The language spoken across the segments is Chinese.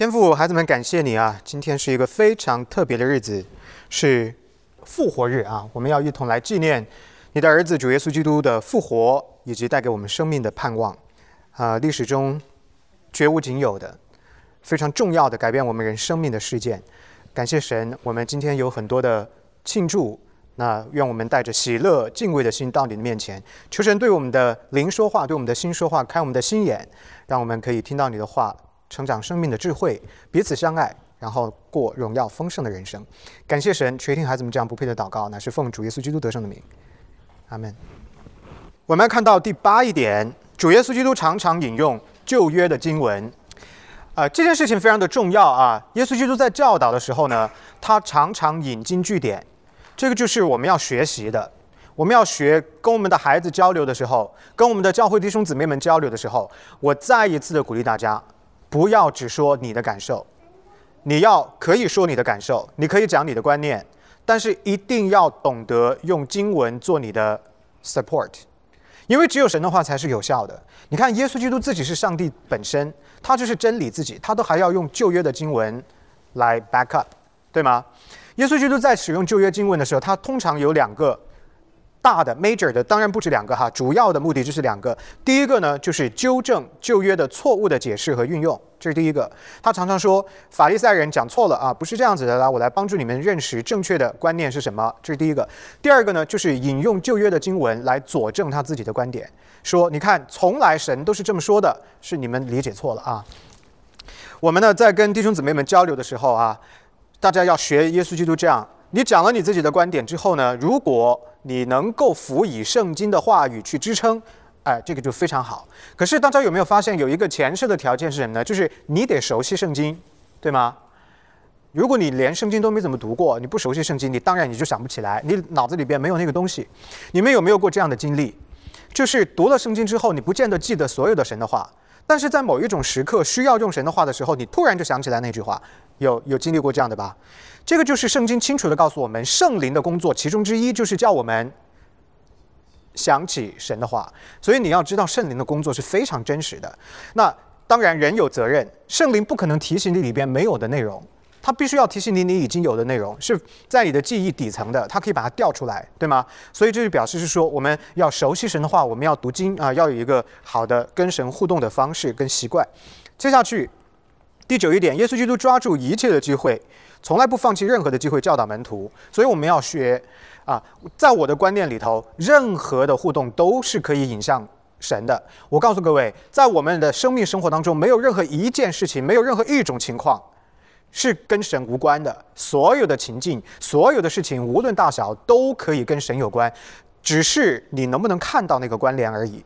天父，孩子们，感谢你啊！今天是一个非常特别的日子，是复活日啊！我们要一同来纪念你的儿子主耶稣基督的复活，以及带给我们生命的盼望啊！历史中绝无仅有的、非常重要的改变我们人生命的事件。感谢神，我们今天有很多的庆祝。那愿我们带着喜乐、敬畏的心到你的面前，求神对我们的灵说话，对我们的心说话，开我们的心眼，让我们可以听到你的话，成长生命的智慧，彼此相爱，然后过荣耀丰盛的人生。感谢神垂听孩子们这样不配的祷告，乃是奉主耶稣基督得胜的名。阿门。我们看到第八一点，主耶稣基督常常引用旧约的经文，啊，这件事情非常的重要啊。耶稣基督在教导的时候呢，他常常引经据典。这个就是我们要学习的，我们要学跟我们的孩子交流的时候，跟我们的教会弟兄姊妹们交流的时候，我再一次的鼓励大家，不要只说你的感受，你要可以说你的感受，你可以讲你的观念，但是一定要懂得用经文做你的 support，因为只有神的话才是有效的。你看，耶稣基督自己是上帝本身，他就是真理自己，他都还要用旧约的经文来 back up，对吗？耶稣基督在使用旧约经文的时候，他通常有两个大的 major 的，当然不止两个哈，主要的目的就是两个。第一个呢，就是纠正旧约的错误的解释和运用，这是第一个。他常常说法利赛人讲错了啊，不是这样子的啦，我来帮助你们认识正确的观念是什么，这是第一个。第二个呢，就是引用旧约的经文来佐证他自己的观点，说你看，从来神都是这么说的，是你们理解错了啊。我们呢，在跟弟兄姊妹们交流的时候啊。大家要学耶稣基督这样，你讲了你自己的观点之后呢，如果你能够辅以圣经的话语去支撑，哎，这个就非常好。可是大家有没有发现有一个前设的条件是什么呢？就是你得熟悉圣经，对吗？如果你连圣经都没怎么读过，你不熟悉圣经，你当然你就想不起来，你脑子里边没有那个东西。你们有没有过这样的经历？就是读了圣经之后，你不见得记得所有的神的话，但是在某一种时刻需要用神的话的时候，你突然就想起来那句话。有有经历过这样的吧？这个就是圣经清楚的告诉我们，圣灵的工作其中之一就是叫我们想起神的话。所以你要知道，圣灵的工作是非常真实的。那当然，人有责任，圣灵不可能提醒你里边没有的内容，他必须要提醒你你已经有的内容是在你的记忆底层的，他可以把它调出来，对吗？所以这就表示是说，我们要熟悉神的话，我们要读经啊，要有一个好的跟神互动的方式跟习惯。接下去。第九一点，耶稣基督抓住一切的机会，从来不放弃任何的机会教导门徒。所以我们要学啊，在我的观念里头，任何的互动都是可以引向神的。我告诉各位，在我们的生命生活当中，没有任何一件事情，没有任何一种情况是跟神无关的。所有的情境，所有的事情，无论大小，都可以跟神有关，只是你能不能看到那个关联而已。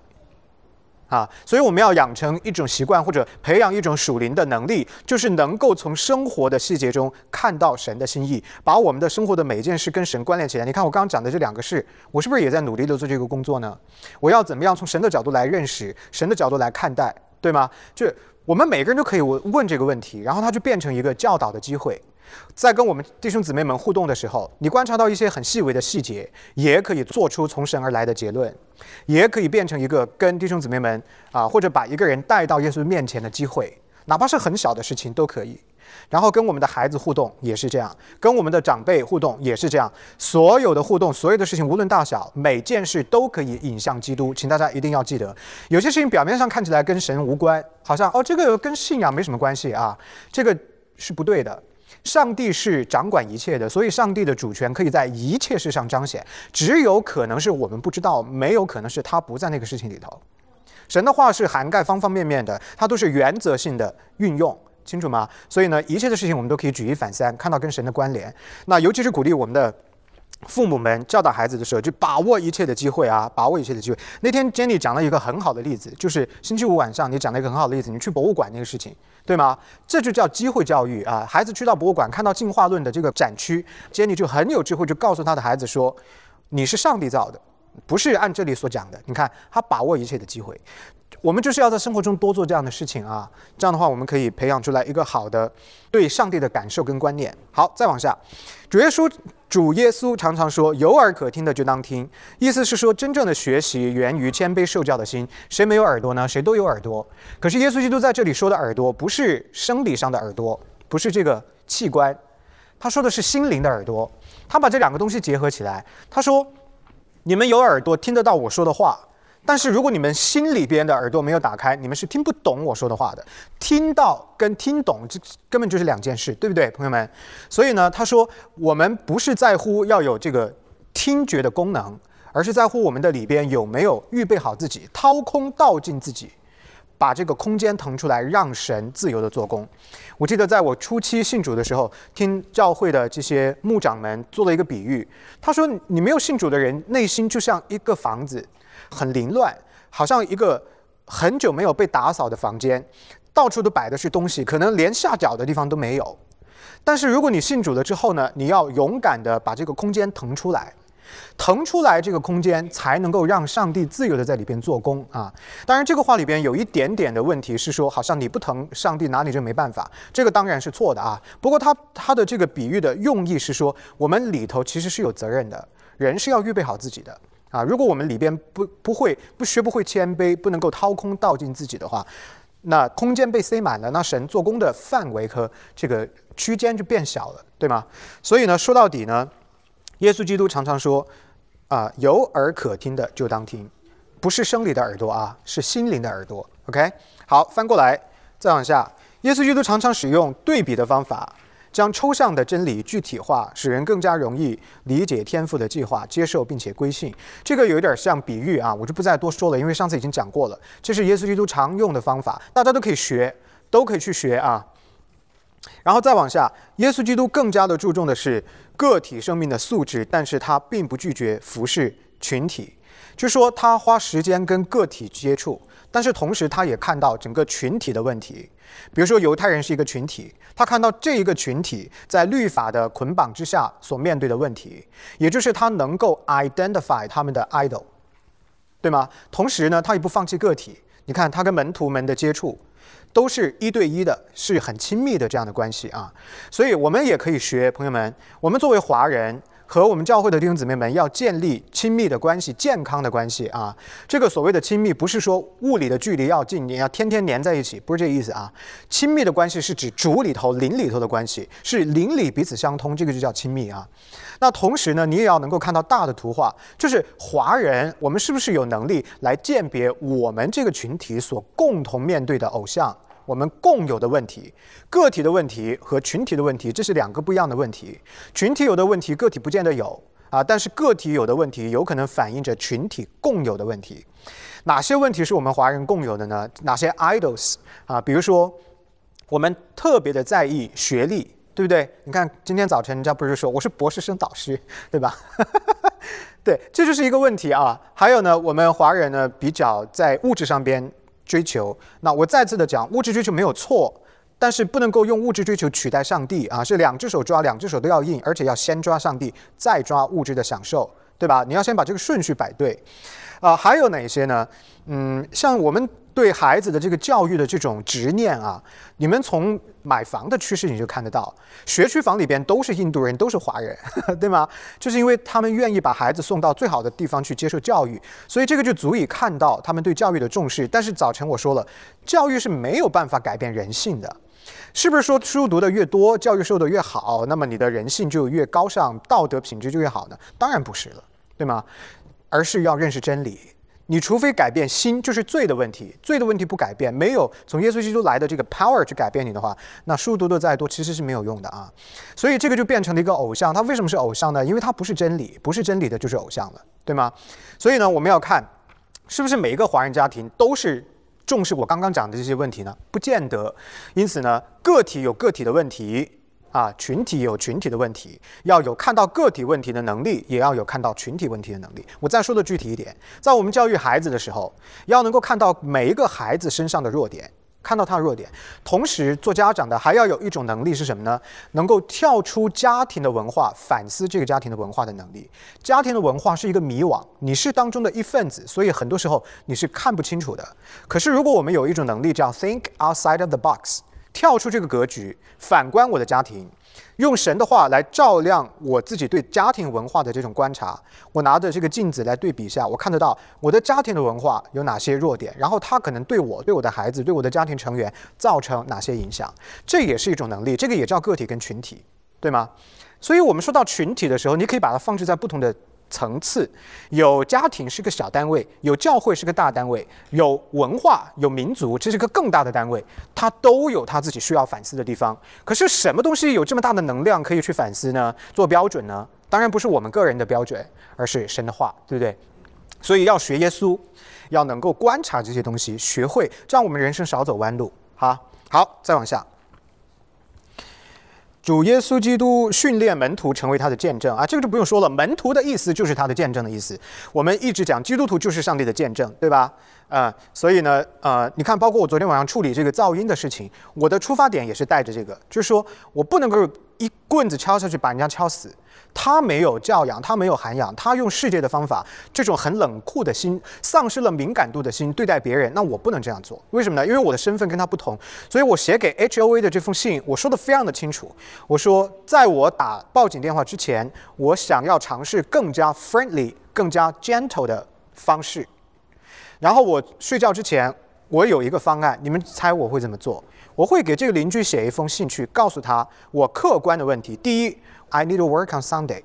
啊，所以我们要养成一种习惯，或者培养一种属灵的能力，就是能够从生活的细节中看到神的心意，把我们的生活的每一件事跟神关联起来。你看我刚刚讲的这两个事，我是不是也在努力的做这个工作呢？我要怎么样从神的角度来认识，神的角度来看待，对吗？就我们每个人都可以问问这个问题，然后它就变成一个教导的机会。在跟我们弟兄姊妹们互动的时候，你观察到一些很细微的细节，也可以做出从神而来的结论，也可以变成一个跟弟兄姊妹们啊，或者把一个人带到耶稣面前的机会，哪怕是很小的事情都可以。然后跟我们的孩子互动也是这样，跟我们的长辈互动也是这样，所有的互动，所有的事情，无论大小，每件事都可以引向基督。请大家一定要记得，有些事情表面上看起来跟神无关，好像哦，这个跟信仰没什么关系啊，这个是不对的。上帝是掌管一切的，所以上帝的主权可以在一切事上彰显。只有可能是我们不知道，没有可能是他不在那个事情里头。神的话是涵盖方方面面的，它都是原则性的运用，清楚吗？所以呢，一切的事情我们都可以举一反三，看到跟神的关联。那尤其是鼓励我们的。父母们教导孩子的时候，就把握一切的机会啊，把握一切的机会。那天 Jenny 讲了一个很好的例子，就是星期五晚上你讲了一个很好的例子，你去博物馆那个事情，对吗？这就叫机会教育啊！孩子去到博物馆，看到进化论的这个展区，Jenny 就很有智慧，就告诉他的孩子说：“你是上帝造的，不是按这里所讲的。”你看他把握一切的机会。我们就是要在生活中多做这样的事情啊，这样的话，我们可以培养出来一个好的对上帝的感受跟观念。好，再往下，主耶稣主耶稣常常说：“有耳可听的就当听。”意思是说，真正的学习源于谦卑受教的心。谁没有耳朵呢？谁都有耳朵。可是耶稣基督在这里说的耳朵，不是生理上的耳朵，不是这个器官，他说的是心灵的耳朵。他把这两个东西结合起来，他说：“你们有耳朵听得到我说的话。”但是如果你们心里边的耳朵没有打开，你们是听不懂我说的话的。听到跟听懂，这根本就是两件事，对不对，朋友们？所以呢，他说我们不是在乎要有这个听觉的功能，而是在乎我们的里边有没有预备好自己，掏空倒进自己，把这个空间腾出来，让神自由的做工。我记得在我初期信主的时候，听教会的这些牧长们做了一个比喻，他说：你没有信主的人，内心就像一个房子。很凌乱，好像一个很久没有被打扫的房间，到处都摆的是东西，可能连下脚的地方都没有。但是如果你信主了之后呢，你要勇敢的把这个空间腾出来，腾出来这个空间，才能够让上帝自由的在里边做工啊。当然，这个话里边有一点点的问题是说，好像你不腾，上帝拿你就没办法。这个当然是错的啊。不过他他的这个比喻的用意是说，我们里头其实是有责任的，人是要预备好自己的。啊，如果我们里边不不会不学不会谦卑，不能够掏空倒进自己的话，那空间被塞满了，那神做工的范围和这个区间就变小了，对吗？所以呢，说到底呢，耶稣基督常常说，啊，有耳可听的就当听，不是生理的耳朵啊，是心灵的耳朵。OK，好，翻过来再往下，耶稣基督常常使用对比的方法。将抽象的真理具体化，使人更加容易理解天赋的计划，接受并且归信。这个有点像比喻啊，我就不再多说了，因为上次已经讲过了。这是耶稣基督常用的方法，大家都可以学，都可以去学啊。然后再往下，耶稣基督更加的注重的是个体生命的素质，但是他并不拒绝服侍群体，就说他花时间跟个体接触，但是同时他也看到整个群体的问题。比如说，犹太人是一个群体，他看到这一个群体在律法的捆绑之下所面对的问题，也就是他能够 identify 他们的 idol，对吗？同时呢，他也不放弃个体。你看他跟门徒们的接触，都是一对一的，是很亲密的这样的关系啊。所以我们也可以学，朋友们，我们作为华人。和我们教会的弟兄姊妹们要建立亲密的关系、健康的关系啊！这个所谓的亲密，不是说物理的距离要近，你要天天黏在一起，不是这个意思啊。亲密的关系是指主里头、灵里头的关系，是邻里彼此相通，这个就叫亲密啊。那同时呢，你也要能够看到大的图画，就是华人，我们是不是有能力来鉴别我们这个群体所共同面对的偶像？我们共有的问题，个体的问题和群体的问题，这是两个不一样的问题。群体有的问题，个体不见得有啊，但是个体有的问题，有可能反映着群体共有的问题。哪些问题是我们华人共有的呢？哪些 idols 啊？比如说，我们特别的在意学历，对不对？你看今天早晨人家不是说我是博士生导师，对吧？对，这就是一个问题啊。还有呢，我们华人呢比较在物质上边。追求，那我再次的讲，物质追求没有错，但是不能够用物质追求取代上帝啊！是两只手抓，两只手都要硬，而且要先抓上帝，再抓物质的享受，对吧？你要先把这个顺序摆对。啊，还有哪些呢？嗯，像我们。对孩子的这个教育的这种执念啊，你们从买房的趋势你就看得到，学区房里边都是印度人，都是华人，对吗？就是因为他们愿意把孩子送到最好的地方去接受教育，所以这个就足以看到他们对教育的重视。但是早晨我说了，教育是没有办法改变人性的，是不是说书读的越多，教育受的越好，那么你的人性就越高尚，道德品质就越好呢？当然不是了，对吗？而是要认识真理。你除非改变心，就是罪的问题。罪的问题不改变，没有从耶稣基督来的这个 power 去改变你的话，那书读的再多其实是没有用的啊。所以这个就变成了一个偶像。它为什么是偶像呢？因为它不是真理，不是真理的就是偶像了，对吗？所以呢，我们要看是不是每一个华人家庭都是重视我刚刚讲的这些问题呢？不见得。因此呢，个体有个体的问题。啊，群体有群体的问题，要有看到个体问题的能力，也要有看到群体问题的能力。我再说的具体一点，在我们教育孩子的时候，要能够看到每一个孩子身上的弱点，看到他的弱点。同时，做家长的还要有一种能力是什么呢？能够跳出家庭的文化，反思这个家庭的文化的能力。家庭的文化是一个迷惘，你是当中的一份子，所以很多时候你是看不清楚的。可是，如果我们有一种能力叫 think outside of the box，跳出这个格局，反观我的家庭。用神的话来照亮我自己对家庭文化的这种观察，我拿着这个镜子来对比一下，我看得到我的家庭的文化有哪些弱点，然后它可能对我、对我的孩子、对我的家庭成员造成哪些影响，这也是一种能力，这个也叫个体跟群体，对吗？所以我们说到群体的时候，你可以把它放置在不同的。层次有家庭是个小单位，有教会是个大单位，有文化有民族，这是个更大的单位，它都有它自己需要反思的地方。可是什么东西有这么大的能量可以去反思呢？做标准呢？当然不是我们个人的标准，而是神的话，对不对？所以要学耶稣，要能够观察这些东西，学会，这样我们人生少走弯路。好，好，再往下。主耶稣基督训练门徒成为他的见证啊，这个就不用说了。门徒的意思就是他的见证的意思。我们一直讲基督徒就是上帝的见证，对吧？啊，所以呢，呃，你看，包括我昨天晚上处理这个噪音的事情，我的出发点也是带着这个，就是说我不能够一棍子敲下去把人家敲死。他没有教养，他没有涵养，他用世界的方法，这种很冷酷的心，丧失了敏感度的心对待别人，那我不能这样做。为什么呢？因为我的身份跟他不同，所以我写给 H O A 的这封信，我说的非常的清楚。我说，在我打报警电话之前，我想要尝试更加 friendly、更加 gentle 的方式。然后我睡觉之前，我有一个方案，你们猜我会怎么做？我会给这个邻居写一封信去告诉他我客观的问题。第一。I need to work on Sunday。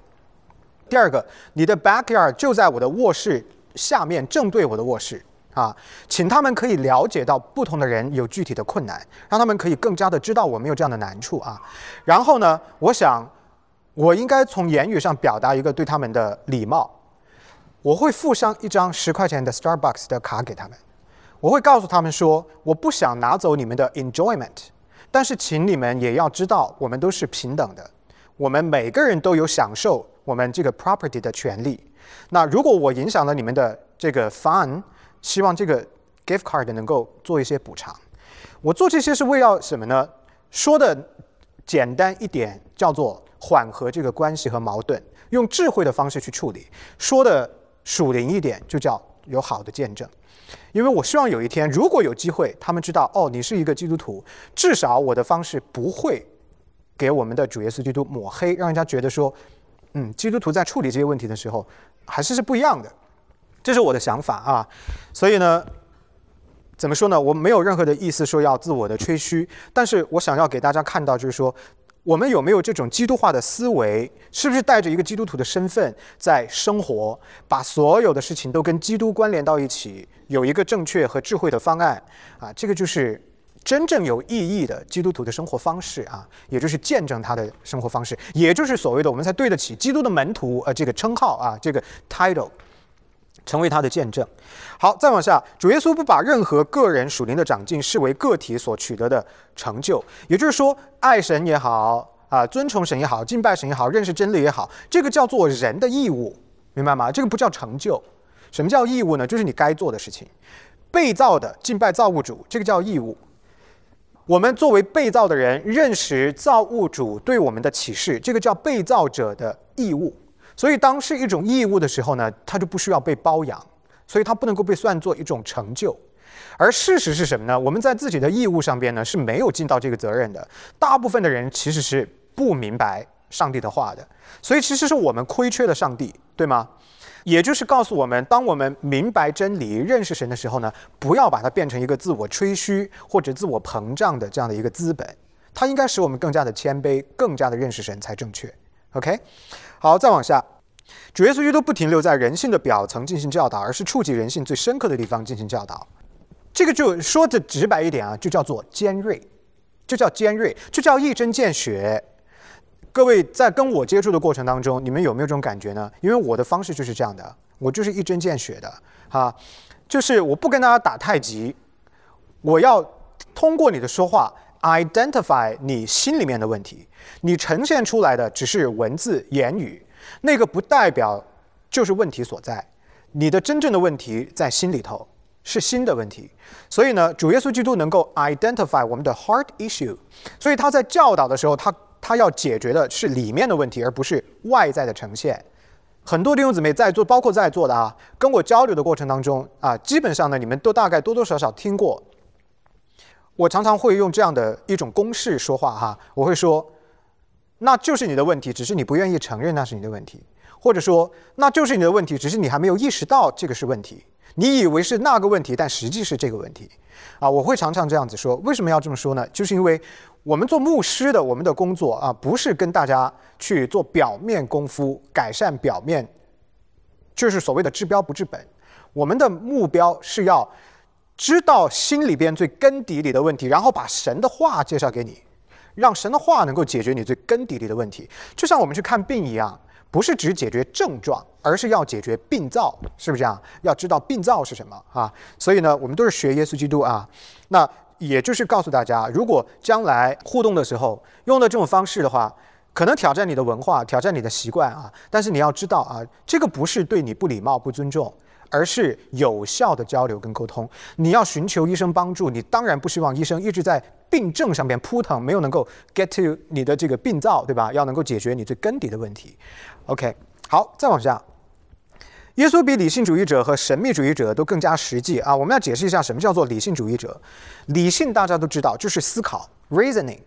第二个，你的 backyard 就在我的卧室下面，正对我的卧室啊，请他们可以了解到不同的人有具体的困难，让他们可以更加的知道我没有这样的难处啊。然后呢，我想我应该从言语上表达一个对他们的礼貌，我会附上一张十块钱的 Starbucks 的卡给他们，我会告诉他们说，我不想拿走你们的 enjoyment，但是请你们也要知道，我们都是平等的。我们每个人都有享受我们这个 property 的权利。那如果我影响了你们的这个 fun，希望这个 gift card 能够做一些补偿。我做这些是为了什么呢？说的简单一点，叫做缓和这个关系和矛盾，用智慧的方式去处理。说的属灵一点，就叫有好的见证。因为我希望有一天，如果有机会，他们知道哦，你是一个基督徒，至少我的方式不会。给我们的主耶稣基督抹黑，让人家觉得说，嗯，基督徒在处理这些问题的时候，还是是不一样的。这是我的想法啊。所以呢，怎么说呢？我没有任何的意思说要自我的吹嘘，但是我想要给大家看到，就是说，我们有没有这种基督化的思维？是不是带着一个基督徒的身份在生活，把所有的事情都跟基督关联到一起，有一个正确和智慧的方案啊？这个就是。真正有意义的基督徒的生活方式啊，也就是见证他的生活方式，也就是所谓的我们才对得起基督的门徒呃这个称号啊，这个 title，成为他的见证。好，再往下，主耶稣不把任何个人属灵的长进视为个体所取得的成就，也就是说，爱神也好啊，尊崇神也好，敬拜神也好，认识真理也好，这个叫做人的义务，明白吗？这个不叫成就。什么叫义务呢？就是你该做的事情。被造的敬拜造物主，这个叫义务。我们作为被造的人，认识造物主对我们的启示，这个叫被造者的义务。所以，当是一种义务的时候呢，它就不需要被包养，所以它不能够被算作一种成就。而事实是什么呢？我们在自己的义务上边呢是没有尽到这个责任的。大部分的人其实是不明白上帝的话的，所以其实是我们亏缺了上帝，对吗？也就是告诉我们，当我们明白真理、认识神的时候呢，不要把它变成一个自我吹嘘或者自我膨胀的这样的一个资本，它应该使我们更加的谦卑，更加的认识神才正确。OK，好，再往下，主耶稣基督不停留在人性的表层进行教导，而是触及人性最深刻的地方进行教导。这个就说的直白一点啊，就叫做尖锐，就叫尖锐，就叫一针见血。各位在跟我接触的过程当中，你们有没有这种感觉呢？因为我的方式就是这样的，我就是一针见血的，哈，就是我不跟大家打太极，我要通过你的说话，identify 你心里面的问题，你呈现出来的只是文字言语，那个不代表就是问题所在，你的真正的问题在心里头，是心的问题。所以呢，主耶稣基督能够 identify 我们的 heart issue，所以他在教导的时候，他他要解决的是里面的问题，而不是外在的呈现。很多弟兄姊妹在座，包括在座的啊，跟我交流的过程当中啊，基本上呢，你们都大概多多少少听过。我常常会用这样的一种公式说话哈，我会说，那就是你的问题，只是你不愿意承认那是你的问题，或者说那就是你的问题，只是你还没有意识到这个是问题。你以为是那个问题，但实际是这个问题，啊，我会常常这样子说。为什么要这么说呢？就是因为我们做牧师的，我们的工作啊，不是跟大家去做表面功夫，改善表面，就是所谓的治标不治本。我们的目标是要知道心里边最根底里的问题，然后把神的话介绍给你，让神的话能够解决你最根底里的问题。就像我们去看病一样。不是只解决症状，而是要解决病灶，是不是这样？要知道病灶是什么啊？所以呢，我们都是学耶稣基督啊。那也就是告诉大家，如果将来互动的时候用的这种方式的话，可能挑战你的文化，挑战你的习惯啊。但是你要知道啊，这个不是对你不礼貌、不尊重。而是有效的交流跟沟通。你要寻求医生帮助，你当然不希望医生一直在病症上面扑腾，没有能够 get to 你的这个病灶，对吧？要能够解决你最根底的问题。OK，好，再往下。耶稣比理性主义者和神秘主义者都更加实际啊！我们要解释一下什么叫做理性主义者。理性大家都知道，就是思考 （reasoning）。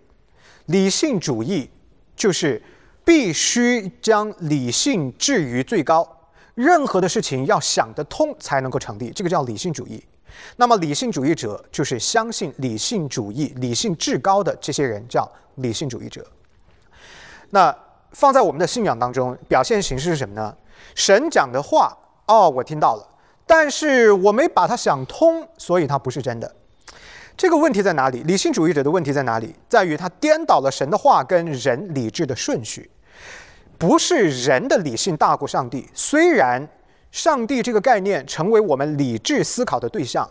理性主义就是必须将理性置于最高。任何的事情要想得通才能够成立，这个叫理性主义。那么理性主义者就是相信理性主义、理性至高的这些人，叫理性主义者。那放在我们的信仰当中，表现形式是什么呢？神讲的话，哦，我听到了，但是我没把它想通，所以它不是真的。这个问题在哪里？理性主义者的问题在哪里？在于他颠倒了神的话跟人理智的顺序。不是人的理性大过上帝。虽然上帝这个概念成为我们理智思考的对象，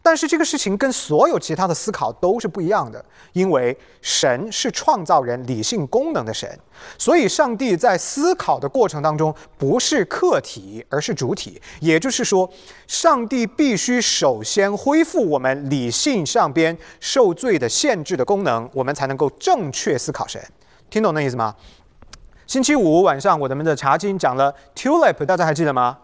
但是这个事情跟所有其他的思考都是不一样的。因为神是创造人理性功能的神，所以上帝在思考的过程当中不是客体，而是主体。也就是说，上帝必须首先恢复我们理性上边受罪的限制的功能，我们才能够正确思考神。听懂那意思吗？星期五晚上，我们的查经讲了 tulip，大家还记得吗？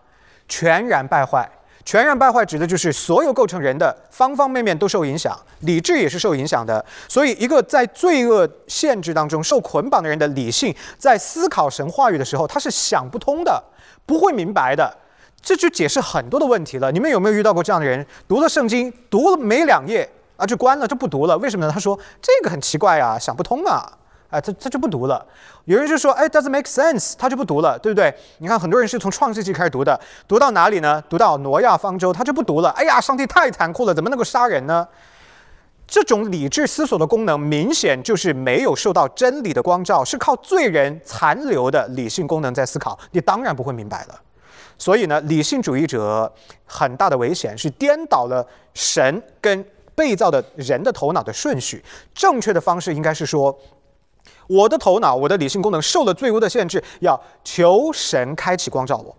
全然败坏，全然败坏指的就是所有构成人的方方面面都受影响，理智也是受影响的。所以，一个在罪恶限制当中受捆绑的人的理性，在思考神话语的时候，他是想不通的，不会明白的。这就解释很多的问题了。你们有没有遇到过这样的人？读了圣经，读了没两页啊，就关了，就不读了。为什么呢？他说这个很奇怪啊，想不通啊。哎，他他就不读了。有人就说，哎，doesn't make sense，他就不读了，对不对？你看，很多人是从创世纪开始读的，读到哪里呢？读到挪亚方舟，他就不读了。哎呀，上帝太残酷了，怎么能够杀人呢？这种理智思索的功能，明显就是没有受到真理的光照，是靠罪人残留的理性功能在思考。你当然不会明白了。所以呢，理性主义者很大的危险是颠倒了神跟被造的人的头脑的顺序。正确的方式应该是说。我的头脑，我的理性功能受了罪恶的限制，要求神开启光照我，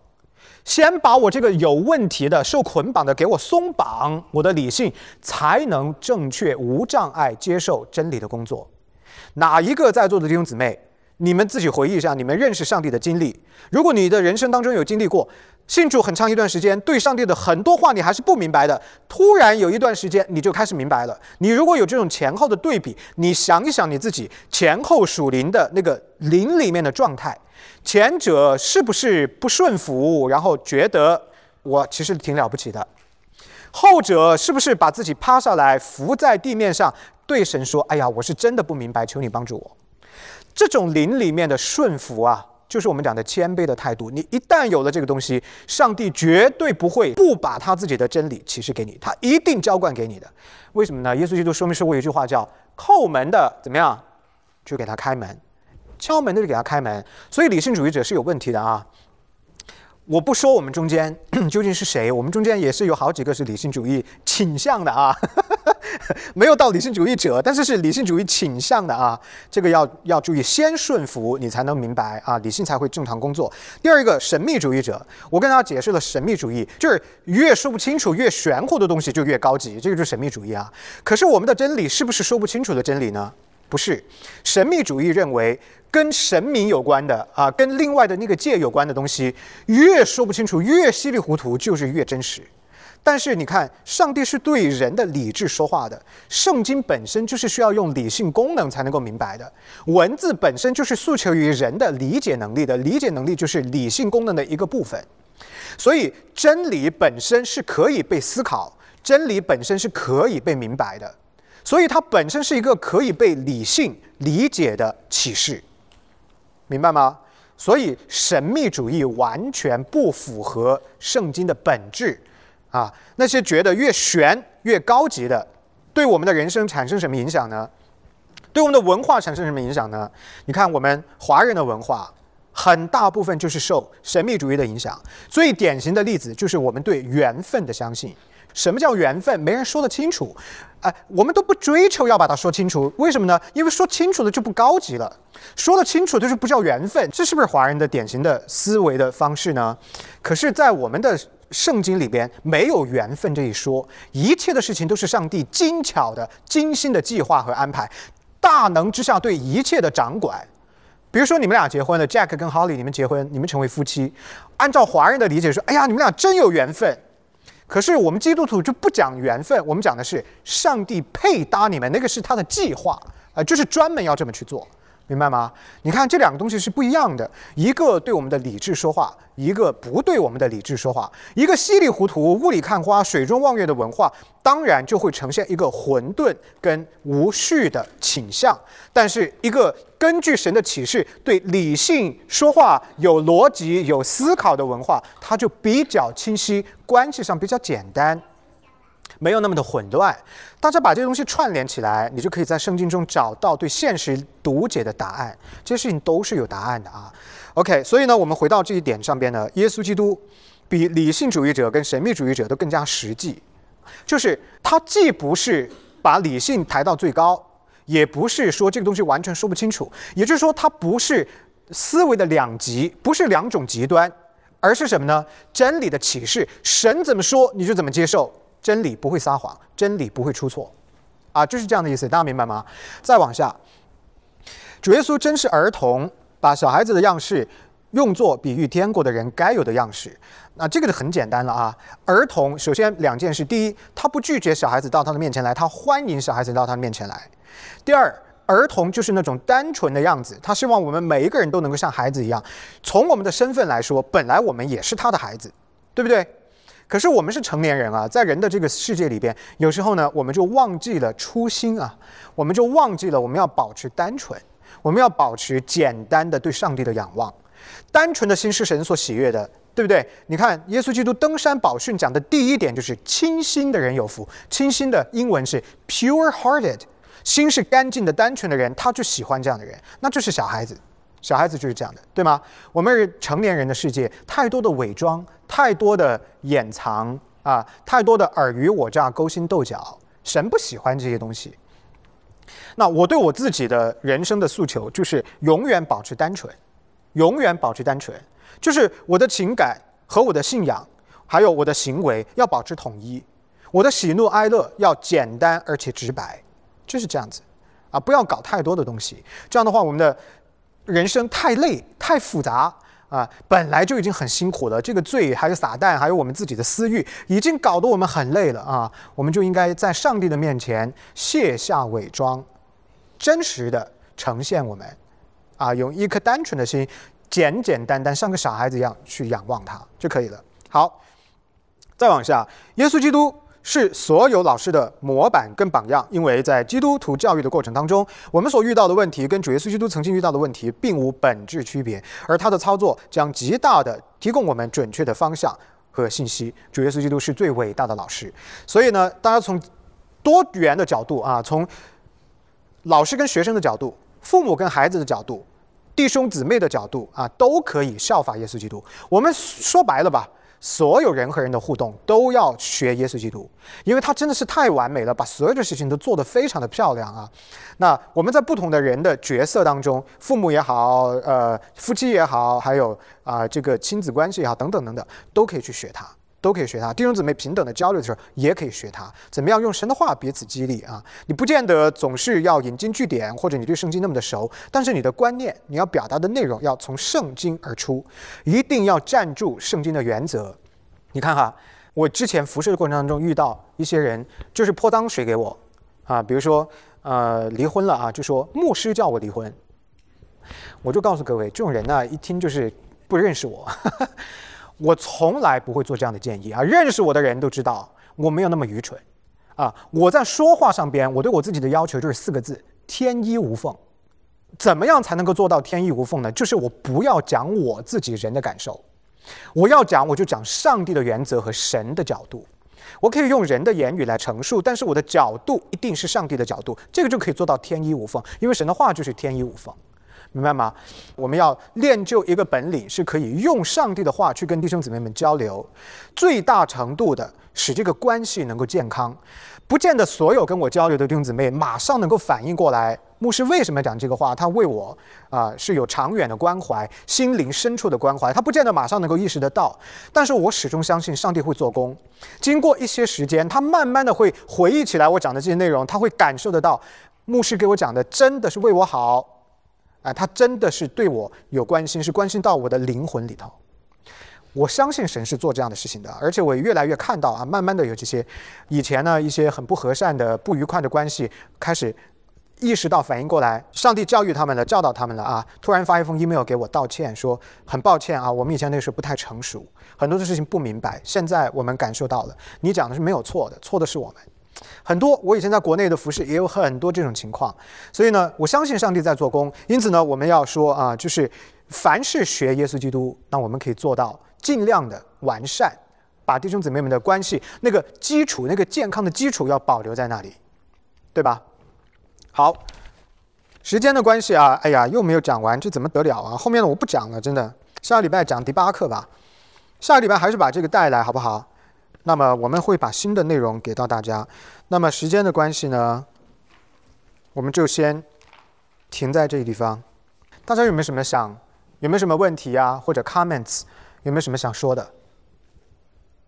先把我这个有问题的、受捆绑的给我松绑，我的理性才能正确无障碍接受真理的工作。哪一个在座的弟兄姊妹？你们自己回忆一下，你们认识上帝的经历。如果你的人生当中有经历过信主很长一段时间，对上帝的很多话你还是不明白的，突然有一段时间你就开始明白了。你如果有这种前后的对比，你想一想你自己前后属灵的那个灵里面的状态，前者是不是不顺服，然后觉得我其实挺了不起的；后者是不是把自己趴下来伏在地面上，对神说：“哎呀，我是真的不明白，求你帮助我。”这种灵里面的顺服啊，就是我们讲的谦卑的态度。你一旦有了这个东西，上帝绝对不会不把他自己的真理启示给你，他一定浇灌给你的。为什么呢？耶稣基督说明说过一句话，叫“叩门的怎么样，就给他开门；敲门的就给他开门。”所以理性主义者是有问题的啊。我不说我们中间 究竟是谁，我们中间也是有好几个是理性主义倾向的啊。没有到理性主义者，但是是理性主义倾向的啊。这个要要注意，先顺服你才能明白啊，理性才会正常工作。第二个神秘主义者，我跟大家解释了神秘主义，就是越说不清楚、越玄乎的东西就越高级，这个就是神秘主义啊。可是我们的真理是不是说不清楚的真理呢？不是，神秘主义认为跟神明有关的啊，跟另外的那个界有关的东西，越说不清楚、越稀里糊涂，就是越真实。但是你看，上帝是对人的理智说话的，圣经本身就是需要用理性功能才能够明白的，文字本身就是诉求于人的理解能力的，理解能力就是理性功能的一个部分。所以真理本身是可以被思考，真理本身是可以被明白的。所以它本身是一个可以被理性理解的启示，明白吗？所以神秘主义完全不符合圣经的本质，啊，那些觉得越玄越高级的，对我们的人生产生什么影响呢？对我们的文化产生什么影响呢？你看我们华人的文化，很大部分就是受神秘主义的影响。最典型的例子就是我们对缘分的相信。什么叫缘分？没人说得清楚。哎，我们都不追求要把它说清楚，为什么呢？因为说清楚的就不高级了，说得清楚的就不叫缘分。这是不是华人的典型的思维的方式呢？可是，在我们的圣经里边，没有缘分这一说，一切的事情都是上帝精巧的、精心的计划和安排，大能之下对一切的掌管。比如说，你们俩结婚了，Jack 跟 Holly，你们结婚，你们成为夫妻，按照华人的理解说，哎呀，你们俩真有缘分。可是我们基督徒就不讲缘分，我们讲的是上帝配搭你们，那个是他的计划啊，就是专门要这么去做。明白吗？你看这两个东西是不一样的，一个对我们的理智说话，一个不对我们的理智说话。一个稀里糊涂、雾里看花、水中望月的文化，当然就会呈现一个混沌跟无序的倾向。但是一个根据神的启示、对理性说话、有逻辑、有思考的文化，它就比较清晰，关系上比较简单。没有那么的混乱，大家把这些东西串联起来，你就可以在圣经中找到对现实读解的答案。这些事情都是有答案的啊。OK，所以呢，我们回到这一点上边呢，耶稣基督比理性主义者跟神秘主义者都更加实际，就是他既不是把理性抬到最高，也不是说这个东西完全说不清楚，也就是说，他不是思维的两极，不是两种极端，而是什么呢？真理的启示，神怎么说你就怎么接受。真理不会撒谎，真理不会出错，啊，就是这样的意思，大家明白吗？再往下，主耶稣真是儿童，把小孩子的样式用作比喻天国的人该有的样式。那这个就很简单了啊。儿童首先两件事：第一，他不拒绝小孩子到他的面前来，他欢迎小孩子到他的面前来；第二，儿童就是那种单纯的样子，他希望我们每一个人都能够像孩子一样。从我们的身份来说，本来我们也是他的孩子，对不对？可是我们是成年人啊，在人的这个世界里边，有时候呢，我们就忘记了初心啊，我们就忘记了我们要保持单纯，我们要保持简单的对上帝的仰望。单纯的心是神所喜悦的，对不对？你看，耶稣基督登山宝训讲的第一点就是清心的人有福。清心的英文是 pure-hearted，心是干净的、单纯的人，他就喜欢这样的人，那就是小孩子。小孩子就是这样的，对吗？我们是成年人的世界，太多的伪装，太多的掩藏啊，太多的尔虞我诈、勾心斗角。神不喜欢这些东西。那我对我自己的人生的诉求就是永远保持单纯，永远保持单纯，就是我的情感和我的信仰，还有我的行为要保持统一。我的喜怒哀乐要简单而且直白，就是这样子啊，不要搞太多的东西。这样的话，我们的。人生太累太复杂啊，本来就已经很辛苦了。这个罪还有撒旦，还有我们自己的私欲，已经搞得我们很累了啊。我们就应该在上帝的面前卸下伪装，真实的呈现我们啊，用一颗单纯的心，简简单单像个小孩子一样去仰望他就可以了。好，再往下，耶稣基督。是所有老师的模板跟榜样，因为在基督徒教育的过程当中，我们所遇到的问题跟主耶稣基督曾经遇到的问题并无本质区别，而他的操作将极大的提供我们准确的方向和信息。主耶稣基督是最伟大的老师，所以呢，大家从多元的角度啊，从老师跟学生的角度，父母跟孩子的角度，弟兄姊妹的角度啊，都可以效法耶稣基督。我们说白了吧，所有人和人的互动都要学耶稣基督，因为他真的是太完美了，把所有的事情都做得非常的漂亮啊。那我们在不同的人的角色当中，父母也好，呃，夫妻也好，还有啊这个亲子关系也好，等等等等，都可以去学他。都可以学他，弟兄姊妹平等的交流的时候也可以学他，怎么样用神的话彼此激励啊？你不见得总是要引经据典，或者你对圣经那么的熟，但是你的观念，你要表达的内容要从圣经而出，一定要站住圣经的原则。你看哈，我之前服侍的过程当中遇到一些人，就是泼脏水给我啊，比如说呃离婚了啊，就说牧师叫我离婚，我就告诉各位，这种人呢，一听就是不认识我。我从来不会做这样的建议啊！认识我的人都知道我没有那么愚蠢，啊！我在说话上边，我对我自己的要求就是四个字：天衣无缝。怎么样才能够做到天衣无缝呢？就是我不要讲我自己人的感受，我要讲我就讲上帝的原则和神的角度。我可以用人的言语来陈述，但是我的角度一定是上帝的角度，这个就可以做到天衣无缝，因为神的话就是天衣无缝。明白吗？我们要练就一个本领，是可以用上帝的话去跟弟兄姊妹们交流，最大程度的使这个关系能够健康。不见得所有跟我交流的弟兄姊妹马上能够反应过来，牧师为什么讲这个话？他为我啊是有长远的关怀，心灵深处的关怀。他不见得马上能够意识得到，但是我始终相信上帝会做工。经过一些时间，他慢慢的会回忆起来我讲的这些内容，他会感受得到，牧师给我讲的真的是为我好。啊，他真的是对我有关心，是关心到我的灵魂里头。我相信神是做这样的事情的，而且我越来越看到啊，慢慢的有这些以前呢一些很不和善的、不愉快的关系开始意识到、反应过来，上帝教育他们了，教导他们了啊！突然发一封 email 给我道歉，说很抱歉啊，我们以前那时候不太成熟，很多的事情不明白，现在我们感受到了，你讲的是没有错的，错的是我们。很多，我以前在国内的服饰也有很多这种情况，所以呢，我相信上帝在做工。因此呢，我们要说啊，就是凡是学耶稣基督，那我们可以做到尽量的完善，把弟兄姊妹们的关系那个基础、那个健康的基础要保留在那里，对吧？好，时间的关系啊，哎呀，又没有讲完，这怎么得了啊？后面的我不讲了，真的，下个礼拜讲第八课吧。下个礼拜还是把这个带来，好不好？那么我们会把新的内容给到大家。那么时间的关系呢，我们就先停在这个地方。大家有没有什么想，有没有什么问题啊，或者 comments，有没有什么想说的？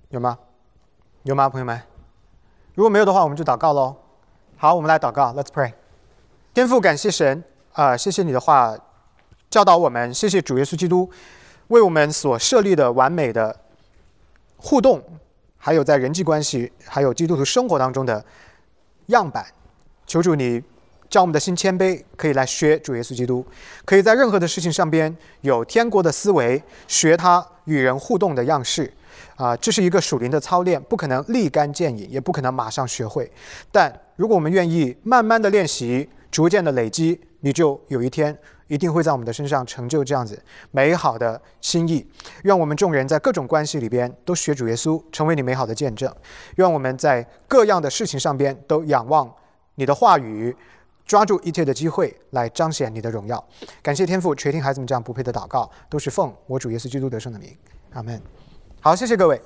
有吗？有吗，朋友们？如果没有的话，我们就祷告喽。好，我们来祷告，Let's pray。天父，感谢神啊，谢谢你的话教导我们，谢谢主耶稣基督为我们所设立的完美的互动。还有在人际关系，还有基督徒生活当中的样板，求主你教我们的心谦卑，可以来学主耶稣基督，可以在任何的事情上边有天国的思维，学他与人互动的样式，啊，这是一个属灵的操练，不可能立竿见影，也不可能马上学会，但如果我们愿意慢慢的练习，逐渐的累积，你就有一天。一定会在我们的身上成就这样子美好的心意。愿我们众人在各种关系里边都学主耶稣，成为你美好的见证。愿我们在各样的事情上边都仰望你的话语，抓住一切的机会来彰显你的荣耀。感谢天父垂听孩子们这样不配的祷告，都是奉我主耶稣基督得胜的名。阿门。好，谢谢各位。